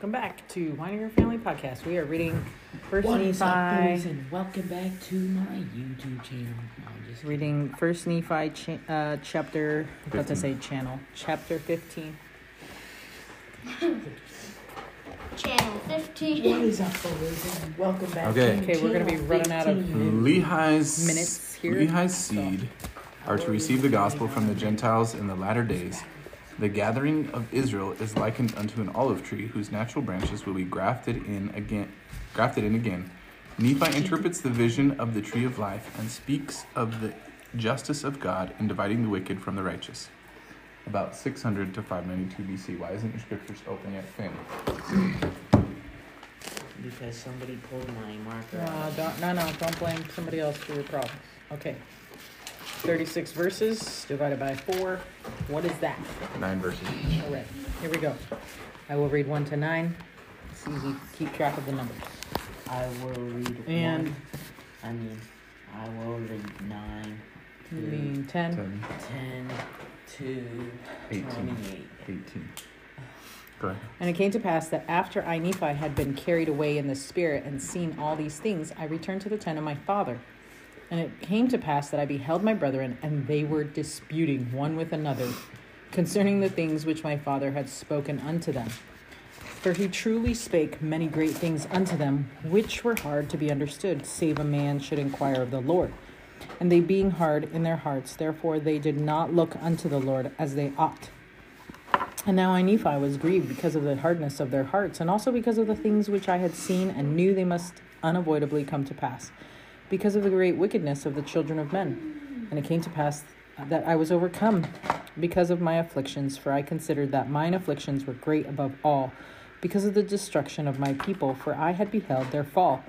Welcome back to Winegar Family Podcast. We are reading First What is up, Nephi. boys, and welcome back to my YouTube channel. No, I'm just Reading First Nephi cha- uh, chapter. I about to say 15. channel. Chapter fifteen. Channel 15. is up, boys, and welcome back. Okay. to Okay, we're gonna be channel running out of 15. Lehi's Minutes here. Lehi's seed are to receive the gospel from the Gentiles in the latter days. The gathering of Israel is likened unto an olive tree whose natural branches will be grafted in again grafted in again. Nephi interprets the vision of the tree of life and speaks of the justice of God in dividing the wicked from the righteous. About 600 to 592 BC. Why isn't your scriptures open yet, Finn? Because somebody pulled my marker. Uh, don't, no, no, don't blame somebody else for your problems. Okay. 36 verses divided by 4. What is that? Nine verses. All right, here we go. I will read 1 to 9. It's easy to keep track of the numbers. I will read And- one. I mean, I will read nine, You mean 10? 10, ten, two, 18. twenty-eight. 18. Go ahead. And it came to pass that after I, Nephi, had been carried away in the spirit and seen all these things, I returned to the tent of my father. And it came to pass that I beheld my brethren, and they were disputing one with another concerning the things which my father had spoken unto them. For he truly spake many great things unto them, which were hard to be understood, save a man should inquire of the Lord. And they being hard in their hearts, therefore they did not look unto the Lord as they ought. And now I, Nephi, was grieved because of the hardness of their hearts, and also because of the things which I had seen and knew they must unavoidably come to pass, because of the great wickedness of the children of men. And it came to pass that I was overcome because of my afflictions, for I considered that mine afflictions were great above all, because of the destruction of my people, for I had beheld their fall.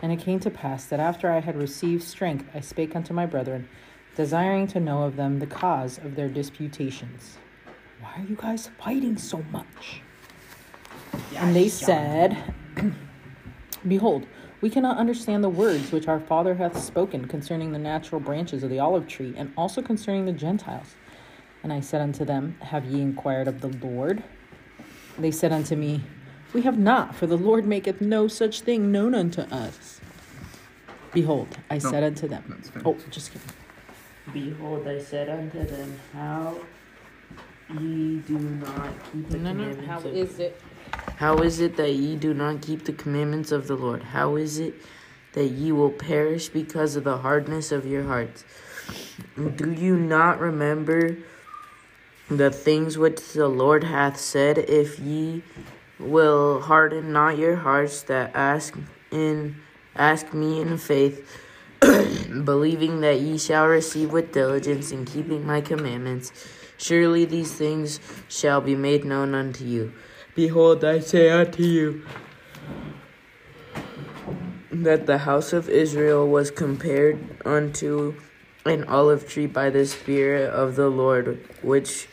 And it came to pass that after I had received strength, I spake unto my brethren, desiring to know of them the cause of their disputations. Why are you guys fighting so much? And they said, Behold, we cannot understand the words which our father hath spoken concerning the natural branches of the olive tree, and also concerning the Gentiles. And I said unto them, Have ye inquired of the Lord? They said unto me, We have not, for the Lord maketh no such thing known unto us. Behold, I said unto them, Oh, just kidding. Behold, I said unto them, How ye do not keep the No, no, commandments how of is it? How is it that ye do not keep the commandments of the Lord? How is it that ye will perish because of the hardness of your hearts? Do you not remember the things which the Lord hath said? If ye will harden not your hearts that ask in ask me in faith, believing that ye shall receive with diligence in keeping my commandments, surely these things shall be made known unto you. Behold, I say unto you that the house of Israel was compared unto an olive tree by the Spirit of the Lord, which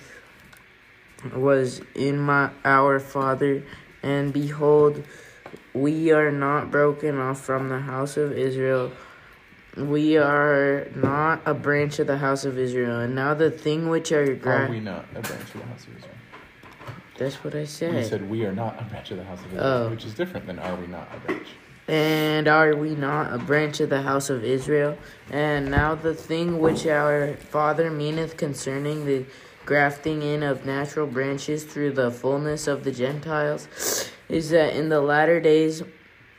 was in my our father. And behold, we are not broken off from the house of Israel. We are not a branch of the house of Israel. And now the thing which are Are we not a branch of the house of Israel? That's what I said. You said we are not a branch of the house of Israel, Oh. which is different than are we not a branch. And are we not a branch of the house of Israel? And now the thing which our father meaneth concerning the grafting in of natural branches through the fullness of the Gentiles is that in the latter days,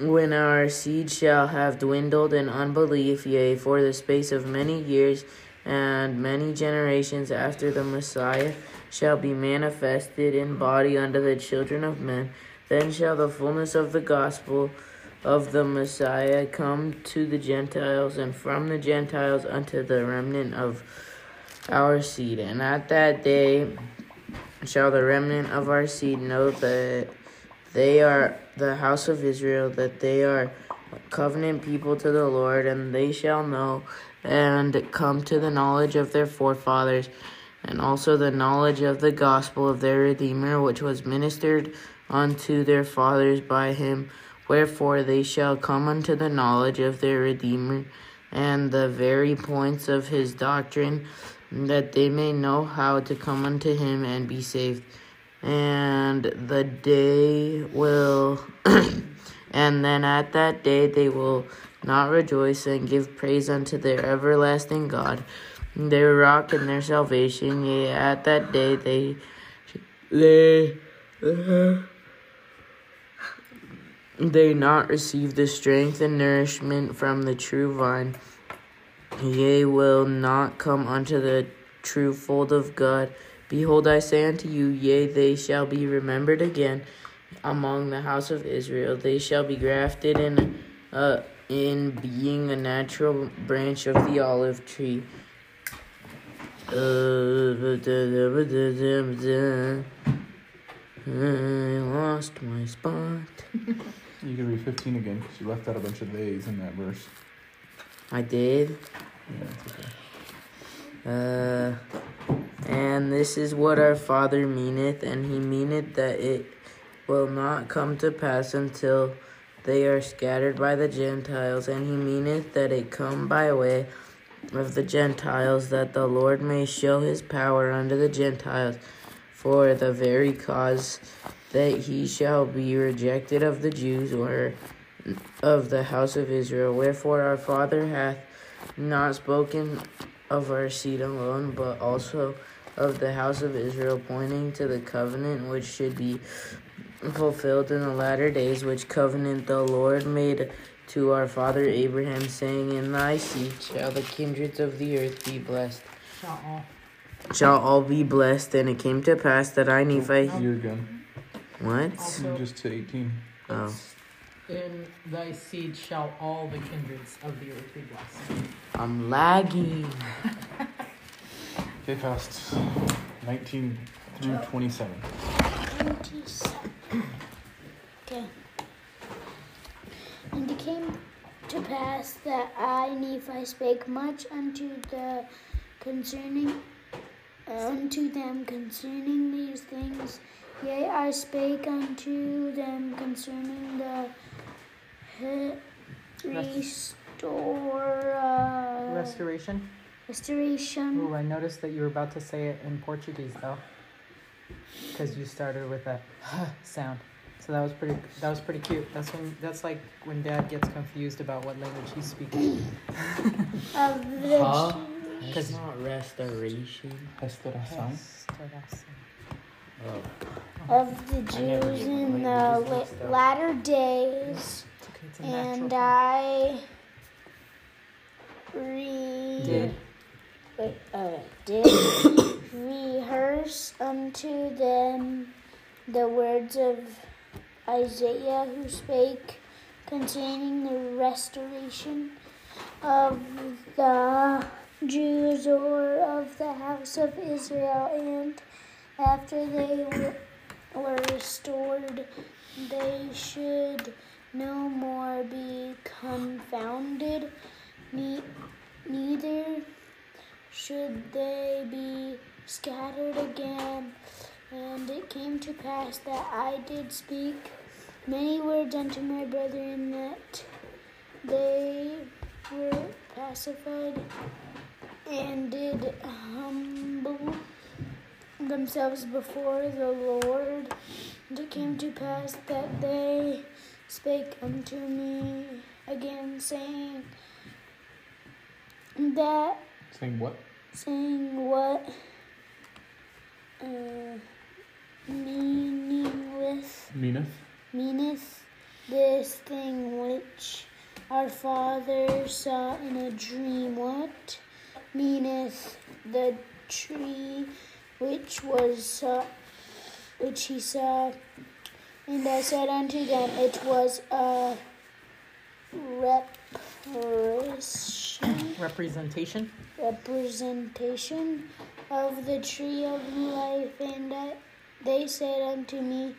when our seed shall have dwindled in unbelief, yea, for the space of many years and many generations after the Messiah shall be manifested in body unto the children of men, then shall the fullness of the gospel of the Messiah come to the Gentiles, and from the Gentiles unto the remnant of our seed. And at that day shall the remnant of our seed know that they are the house of Israel, that they are covenant people to the Lord, and they shall know and come to the knowledge of their forefathers, and also the knowledge of the gospel of their Redeemer, which was ministered unto their fathers by him. Wherefore they shall come unto the knowledge of their Redeemer, and the very points of his doctrine, that they may know how to come unto him and be saved and the day will, and then at that day they will not rejoice and give praise unto their everlasting God, their rock and their salvation. Yea, at that day they, they, they not receive the strength and nourishment from the true vine. Yea, will not come unto the true fold of God. Behold, I say unto you, yea, they shall be remembered again among the house of Israel. They shall be grafted in, uh, in being a natural branch of the olive tree. I lost my spot. You can read 15 again because you left out a bunch of theys in that verse. I did. Yeah, it's okay. Uh, and this is what our Father meaneth, and he meaneth that it will not come to pass until they are scattered by the Gentiles, and he meaneth that it come by way of the Gentiles, that the Lord may show his power unto the Gentiles, for the very cause that he shall be rejected of the Jews or of the house of Israel. Wherefore our Father hath not spoken of our seed alone, but also of the house of Israel, pointing to the covenant which should be fulfilled in the latter days, which covenant the Lord made to our father Abraham, saying, In thy seed shall the kindreds of the earth be blessed. Shall all. Shall all be blessed. And it came to pass that I, Nephi. You're good. What? Also- Just to 18. Oh. In thy seed shall all the kindreds of the earth be blessed. I'm lagging. Okay, fast. 19 through 27. 27. Okay. And it came to pass that I, Nephi, spake much unto the concerning unto them concerning these things. Yea, I spake unto them concerning the he- restore uh, Restoration. restoration. Ooh, I noticed that you were about to say it in Portuguese though, because you started with that sound. So that was pretty. That was pretty cute. That's when. That's like when Dad gets confused about what language he's speaking. of the Huh? Jews. That's not restoration. Restauração. Restauração. Oh. of the I never Jews knew in the languages and la- stuff. latter days, It's okay. It's a and natural. I re- Did. wait, uh, did rehearse unto them the words of Isaiah who spake concerning the restoration of the Jews or of the house of Israel, and after they were, were restored, they should no more be confounded, ne- neither should they be scattered again. And it came to pass that I did speak many words unto my brethren that they were pacified and did humble themselves before the Lord. And it came to pass that they spake unto me again, saying that Saying what? saying what uh, meaningless Meaneth. meaneth this thing which our father saw in a dream. What? Meaneth the tree which was saw, which he saw. And i said unto them it was a reparation. Representation. representation of the tree of life, and they said unto me,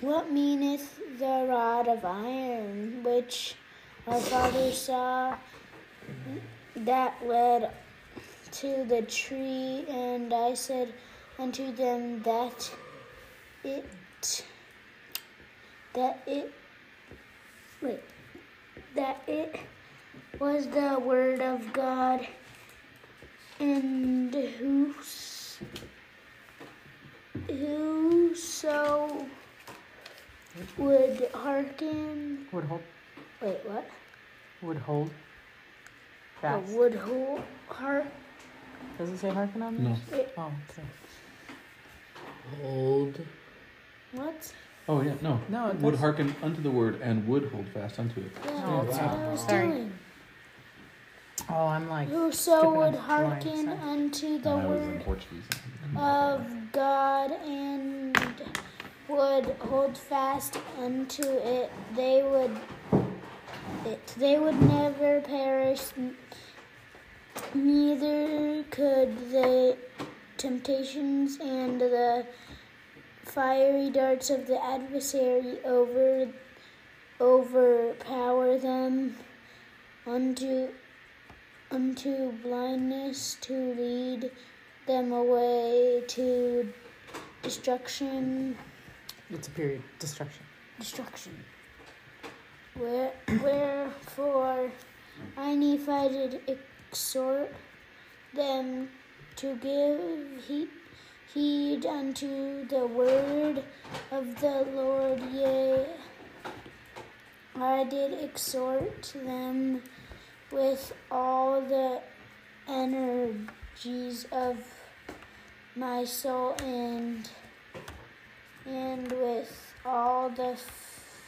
What meaneth the rod of iron which our father saw that led to the tree? And I said unto them that it that it wait that it was the word of God, and whose who so would hearken. Would hold. Wait, what? Would hold. A Fast. would hold heart. Does it say hearken on No. this? Oh, okay. Hold. What? Oh yeah, no. No, it would does- hearken unto the word and would hold fast unto it. Yeah, Oh, that's wow. what I was Sorry. doing. Oh, I'm like. Whoso would hearken unto the And I was in word of God and would hold fast unto it, they would it they would never perish. Neither could the temptations and the fiery darts of the adversary over overpower them unto unto blindness to lead them away to destruction It's a period. Destruction. destruction Where, wherefore I Nephi did exhort them to give he, heed unto the word of the Lord yea I did exhort them with all the energies of my soul and and with all the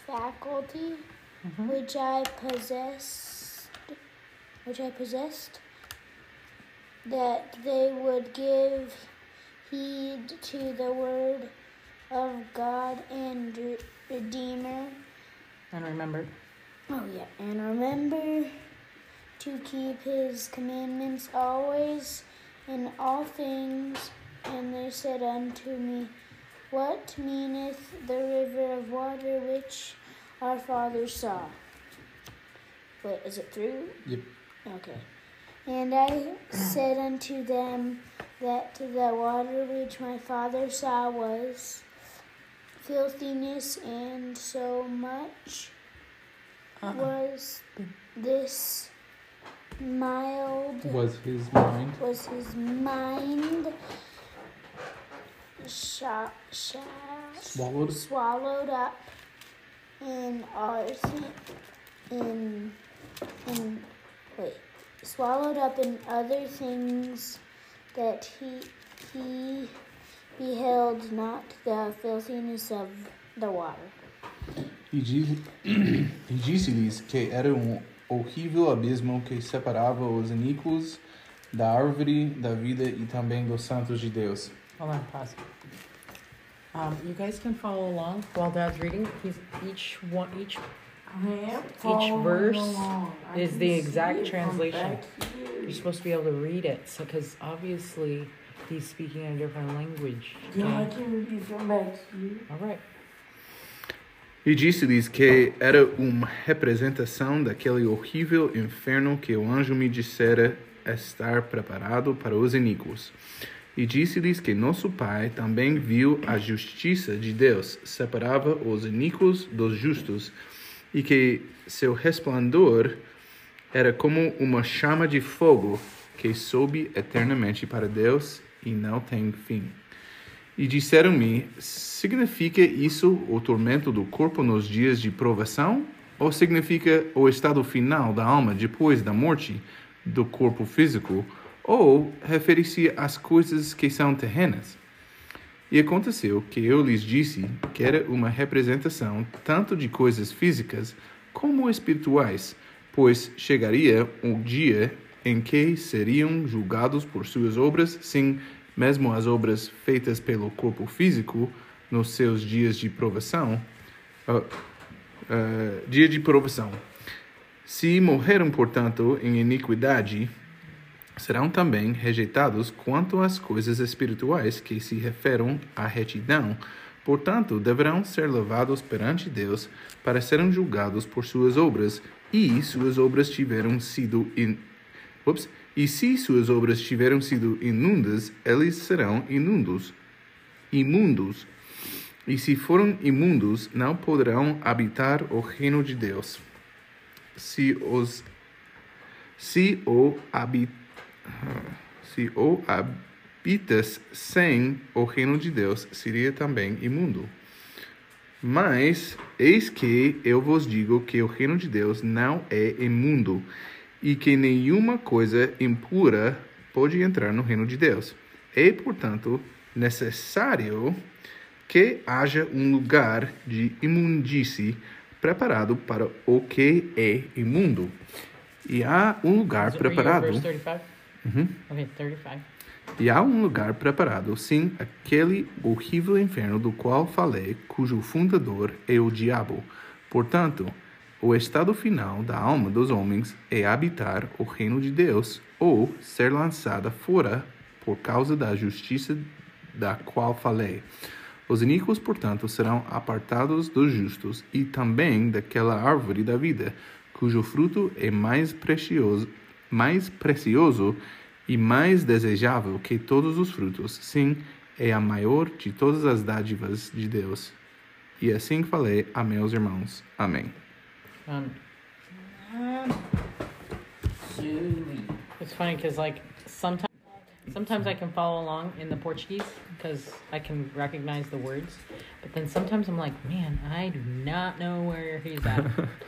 faculty Mhm. which I possessed which I possessed that they would give heed to the word of God and Redeemer And remember, Oh, yeah. And remember to keep his commandments always in all things. And they said unto me, What meaneth the river of water which our fathers saw? Wait, is it through? Yep. Okay. And I said unto them that the water which my father saw was filthiness, and so much uh-uh. was this mild Was his mind was his mind sha- sha- swallowed? swallowed up in ours in in wait swallowed up in other things that he he beheld not the filthiness of the water E di- e disse-lhes que era um horrível abismo que separava os iníquos da árvore da vida e também dos santos de Deus. Hold on, pause. Um, you guys can follow along while Dad's reading. He's each one, each each verse is the exact translation. You're supposed to be able to read it, so because obviously he's speaking in a different language. Yeah, I can read from back here. All right. E disse-lhes que era uma representação daquele horrível inferno que o anjo me dissera estar preparado para os iníquos. E disse-lhes que nosso pai também viu a justiça de Deus, separava os iníquos dos justos, e que seu resplendor era como uma chama de fogo que sobe eternamente para Deus e não tem fim. E disseram-me: significa isso o tormento do corpo nos dias de provação? Ou significa o estado final da alma depois da morte do corpo físico? Ou refere-se às coisas que são terrenas? E aconteceu que eu lhes disse que era uma representação tanto de coisas físicas como espirituais, pois chegaria um dia em que seriam julgados por suas obras, sim, mesmo as obras feitas pelo corpo físico nos seus dias de provação, ah, ah, dia de provação. Se morreram, portanto, em iniquidade, serão também rejeitados quanto às coisas espirituais que se referem à retidão. Portanto, deverão ser levados perante Deus para serem julgados por suas obras, e suas obras tiveram sido in... Ups. E se suas obras tiveram sido inundas, eles serão inundos, imundos. E se foram imundos, não poderão habitar o reino de Deus. Se os se o habi, se o habitas sem o reino de Deus, seria também imundo. Mas eis que eu vos digo que o reino de Deus não é imundo, e que nenhuma coisa impura pode entrar no reino de Deus. É, portanto, necessário que haja um lugar de imundície preparado para o que é imundo. E há um lugar preparado. Verse 35? Uhum. Okay, 35. E há um lugar preparado, sim, aquele horrível inferno do qual falei, cujo fundador é o diabo. Portanto, o estado final da alma dos homens é habitar o reino de Deus ou ser lançada fora por causa da justiça da qual falei. Os iníquos, portanto, serão apartados dos justos e também daquela árvore da vida, cujo fruto é mais precioso, mais precioso e mais desejável que todos os frutos. Sim, é a maior de todas as dádivas de Deus. E assim falei a meus irmãos. Amém. Um, it's funny because like sometimes sometimes I can follow along in the Portuguese because I can recognize the words, but then sometimes I'm like, man, I do not know where he's at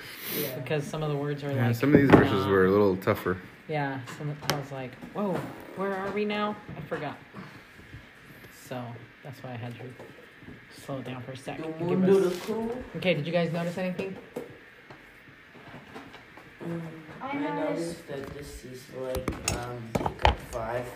because some of the words are like. some of these verses um, were a little tougher. Yeah, some, I was like, whoa, where are we now? I forgot. So that's why I had to slow it down for a second. give us- Okay, did you guys notice anything? I I noticed- noticed that this is like um, Jacob 5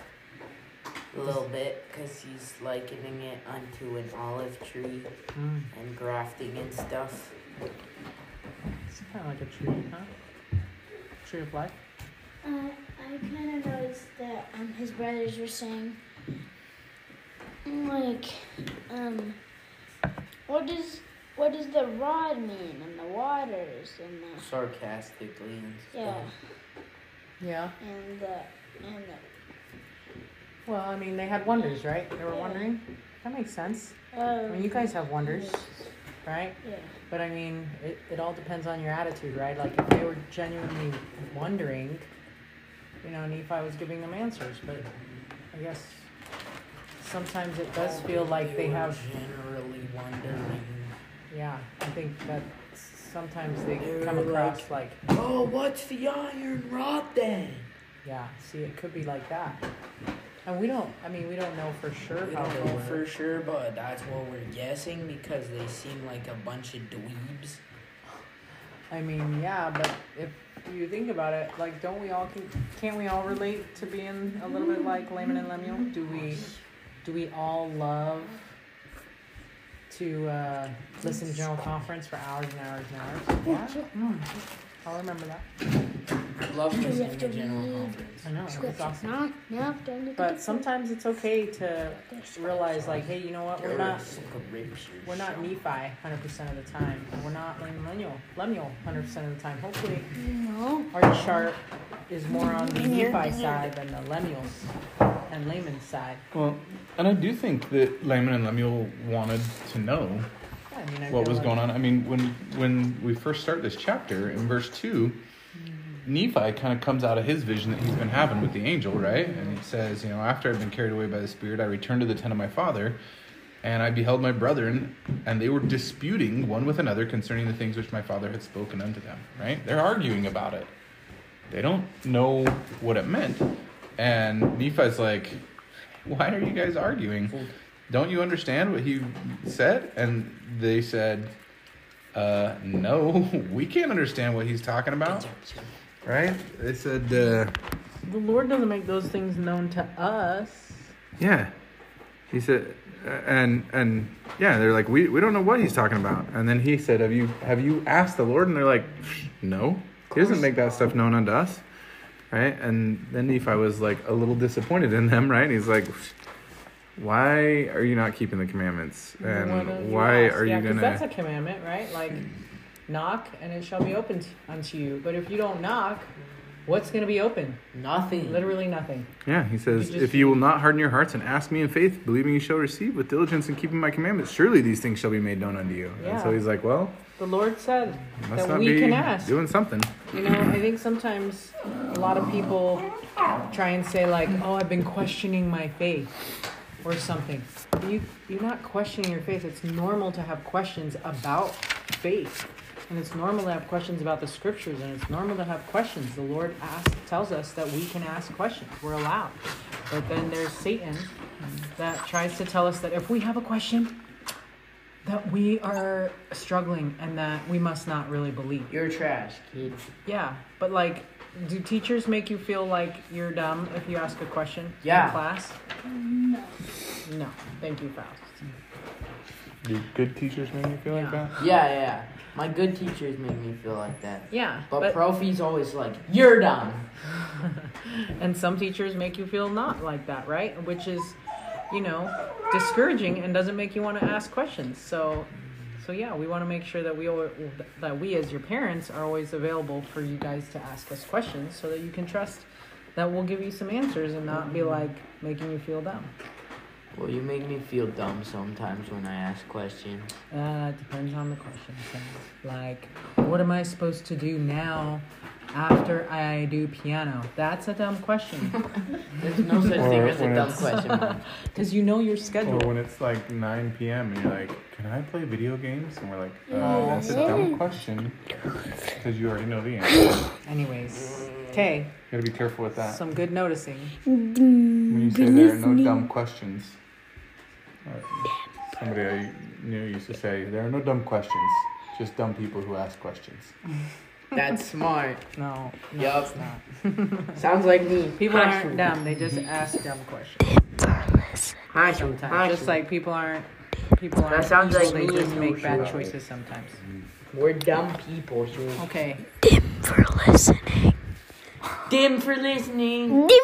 a little bit because he's likening it unto an olive tree Mm, and grafting and stuff. it's kind of like a tree, huh? Tree of life. Uh, I kind of noticed that um, his brothers were saying, like, um, what does what does the rod mean and the waters and the Sarcastically and yeah stuff. Yeah. and the and the Well, I mean, they had wonders, right? They were Yeah. wondering. That makes sense. I um, mean, you guys have wonders, right? yeah But I mean, it, it all depends on your attitude, right? Like if they were genuinely wondering, you know, Nephi was giving them answers. But I guess sometimes it does feel like they have, generally wondering. Yeah, I think that sometimes they They come across like, Oh, what's the iron rod then? yeah, see, it could be like that. And we don't, I mean, we don't know for sure We how don't they know were. for sure, but that's what we're guessing because they seem like a bunch of dweebs. I mean, yeah, but if you think about it, like, don't we all can, can't we all relate to being a little bit like Laman and Lemuel? Do we, do we all love to uh, listen to general conference for hours and hours and hours? Yeah, Mm, I'll remember that. I love Do you listening to to general conference. I know it's scripture. awesome. No, no, don't look But sometimes it's okay to realize, like, hey, you know what? We're not we're not Nephi 100% of the time, we're not Laman and Lemuel Lemuel 100% of the time. Hopefully, No. our chart is more on the Nephi side than the Lemuel's and Laman's side. Well, and I do think that Layman and Lemuel wanted to know I mean, I what was going on. I mean, when when we first start this chapter in verse two, mm-hmm. Nephi kind of comes out of his vision that he's been having with the angel, right? And he says, you know, after I've been carried away by the Spirit, I returned to the tent of my father, and I beheld my brethren, and they were disputing one with another concerning the things which my father had spoken unto them. Right? They're arguing about it. They don't know what it meant, and Nephi's like, "Why are you guys arguing?" don't you understand what he said? And they said, uh, no, we can't understand what he's talking about. Right? They said, uh, The Lord doesn't make those things known to us. yeah. He said, uh, and and yeah, they're like, we, we don't know what he's talking about. And then he said, have you have you asked the Lord? And they're like, no, he doesn't make that stuff known unto us. Right? And then Nephi was like a little disappointed in them. Right? He's like, why are you not keeping the commandments? And why ask? are you yeah, 'cause gonna? That's a commandment, right? Like, knock and it shall be opened unto you. But if you don't knock, what's going to be open? Nothing. Literally nothing. Yeah, he says, You just- If you will not harden your hearts and ask me in faith, believing you shall receive with diligence and keeping my commandments, surely these things shall be made known unto you. And so he's like, Well, The Lord said that we can ask. doing something. You know, I think sometimes a lot of people try and say, like, oh, I've been questioning my faith. or something. You you're not questioning your faith. It's normal to have questions about faith. And it's normal to have questions about the scriptures and it's normal to have questions. The Lord asks, tells us that we can ask questions. We're allowed. But then there's Satan that tries to tell us that if we have a question, that we are struggling and that we must not really believe. You're trash, kid. Yeah, but like, do teachers make you feel like you're dumb if you ask a question Yeah. in class? No. No. Thank you, Faust. Do good teachers make you feel like that? Yeah, yeah. My good teachers make me feel like that. Yeah, But, but, Profi's always like, you're dumb. and some teachers make you feel not like that, right? Which is, you know, discouraging and doesn't make you want to ask questions. So, so yeah, we want to make sure that we that we as your parents are always available for you guys to ask us questions, so that you can trust that we'll give you some answers and not be like making you feel dumb. Well, you make me feel dumb sometimes when I ask questions. Uh, it depends on the question. So, like, what am I supposed to do now after I do piano? That's a dumb question. There's no such Or thing as a when dumb it's- question. Mom. Because you know your Or schedule. when it's like 9 p.m. and you're like, can I play video games? And we're like, uh, Oh. that's a dumb question. Because you already know the answer. Anyways, okay, You gotta be careful with that. some good noticing. When you say there are no dumb questions. Uh, somebody I knew used to say, there are no dumb questions, just dumb people who ask questions. That's smart. No, no Yup. it's not. Sounds like me. People Hash aren't dumb. They just ask dumb questions Hash room, sometimes. hash Just like people aren't. People aren't. sounds like they just make bad choices sometimes. We're dumb people here. Okay. Dim for listening. Dim for listening. Dim